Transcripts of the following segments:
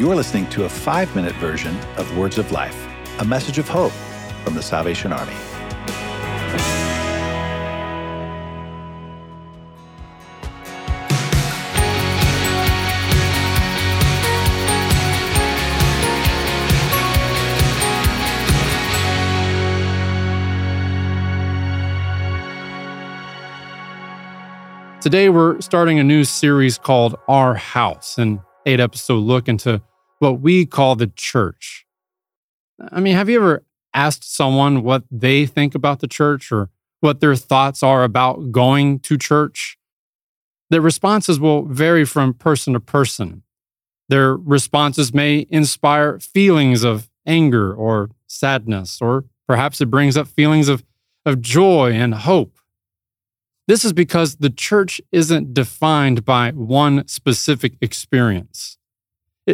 You're listening to a five minute version of Words of Life, a message of hope from the Salvation Army. Today, we're starting a new series called Our House, an eight episode look into what we call the church. I mean, have you ever asked someone what they think about the church or what their thoughts are about going to church? Their responses will vary from person to person. Their responses may inspire feelings of anger or sadness, or perhaps it brings up feelings of, of joy and hope. This is because the church isn't defined by one specific experience.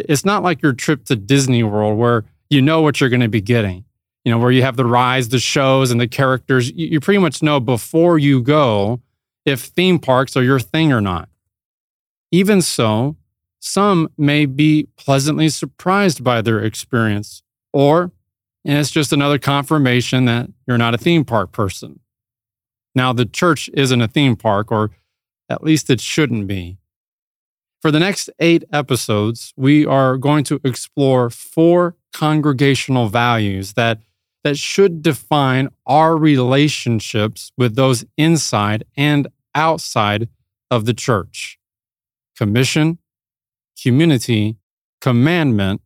It's not like your trip to Disney World where you know what you're going to be getting, you know, where you have the rides, the shows, and the characters. You pretty much know before you go if theme parks are your thing or not. Even so, some may be pleasantly surprised by their experience, or it's just another confirmation that you're not a theme park person. Now, the church isn't a theme park, or at least it shouldn't be. For the next eight episodes, we are going to explore four congregational values that, that should define our relationships with those inside and outside of the church commission, community, commandment,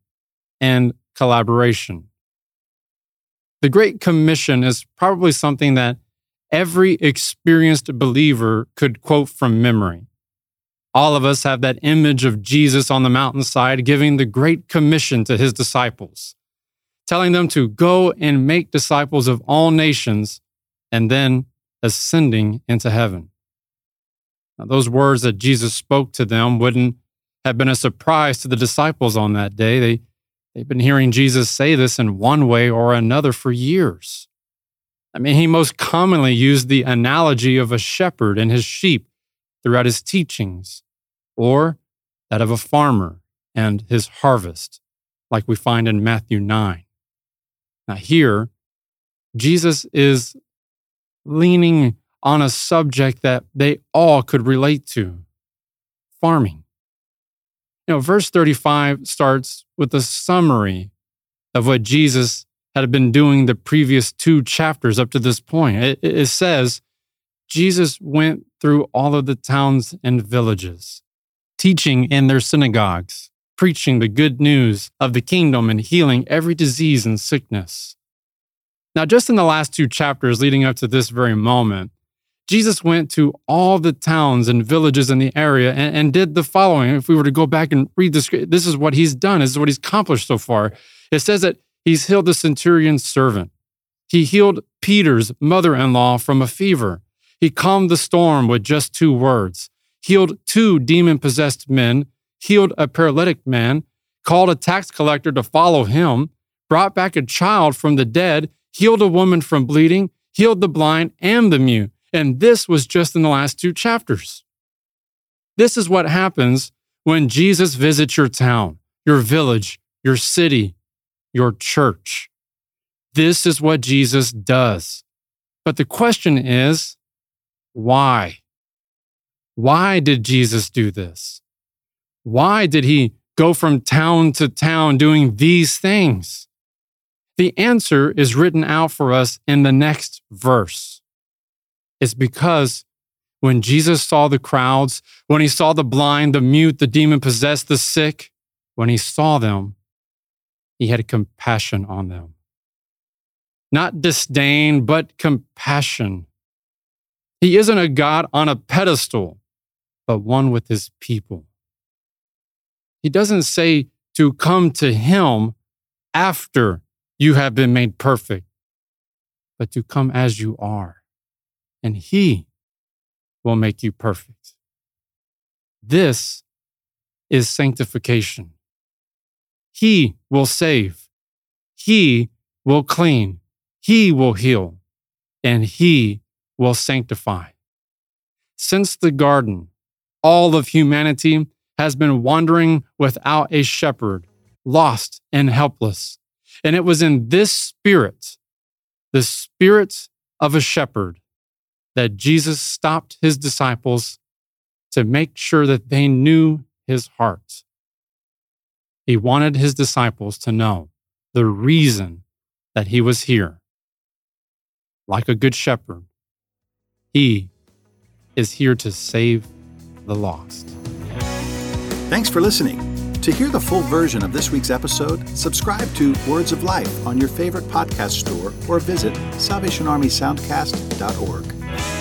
and collaboration. The Great Commission is probably something that every experienced believer could quote from memory. All of us have that image of Jesus on the mountainside giving the Great Commission to his disciples, telling them to go and make disciples of all nations and then ascending into heaven. Now, those words that Jesus spoke to them wouldn't have been a surprise to the disciples on that day. They, they've been hearing Jesus say this in one way or another for years. I mean, he most commonly used the analogy of a shepherd and his sheep throughout his teachings, or that of a farmer and his harvest, like we find in Matthew 9. Now, here, Jesus is leaning on a subject that they all could relate to farming. You know, verse 35 starts with a summary of what Jesus had been doing the previous two chapters up to this point. It, it says, Jesus went through all of the towns and villages, teaching in their synagogues, preaching the good news of the kingdom and healing every disease and sickness. Now, just in the last two chapters leading up to this very moment, Jesus went to all the towns and villages in the area and, and, did the following. If we were to go back and read this, this is what he's done, this is what he's accomplished so far. It says that He's healed the centurion's servant. He healed Peter's mother in law from a fever. He calmed the storm with just two words, healed two demon possessed men, healed a paralytic man, called a tax collector to follow him, brought back a child from the dead, healed a woman from bleeding, healed the blind and the mute. And this was just in the last two chapters. This is what happens when Jesus visits your town, your village, your city, your church. This is what Jesus does. But the question is, why? Why did Jesus do this? Why did he go from town to town doing these things? The answer is written out for us in the next verse. It's because when Jesus saw the crowds, when he saw the blind, the mute, the demon possessed, the sick, when he saw them, he had compassion on them. Not disdain, but compassion. He isn't a God on a pedestal, but one with his people. He doesn't say to come to him after you have been made perfect, but to come as you are, and he will make you perfect. This is sanctification. He will save. He will clean. He will heal. And He will sanctify. Since the garden, all of humanity has been wandering without a shepherd, lost and helpless. And it was in this spirit, the spirit of a shepherd, that Jesus stopped his disciples to make sure that they knew his heart. He wanted his disciples to know the reason that he was here. Like a good shepherd, he is here to save the lost. Thanks for listening. To hear the full version of this week's episode, subscribe to Words of Life on your favorite podcast store or visit SalvationArmySoundcast.org.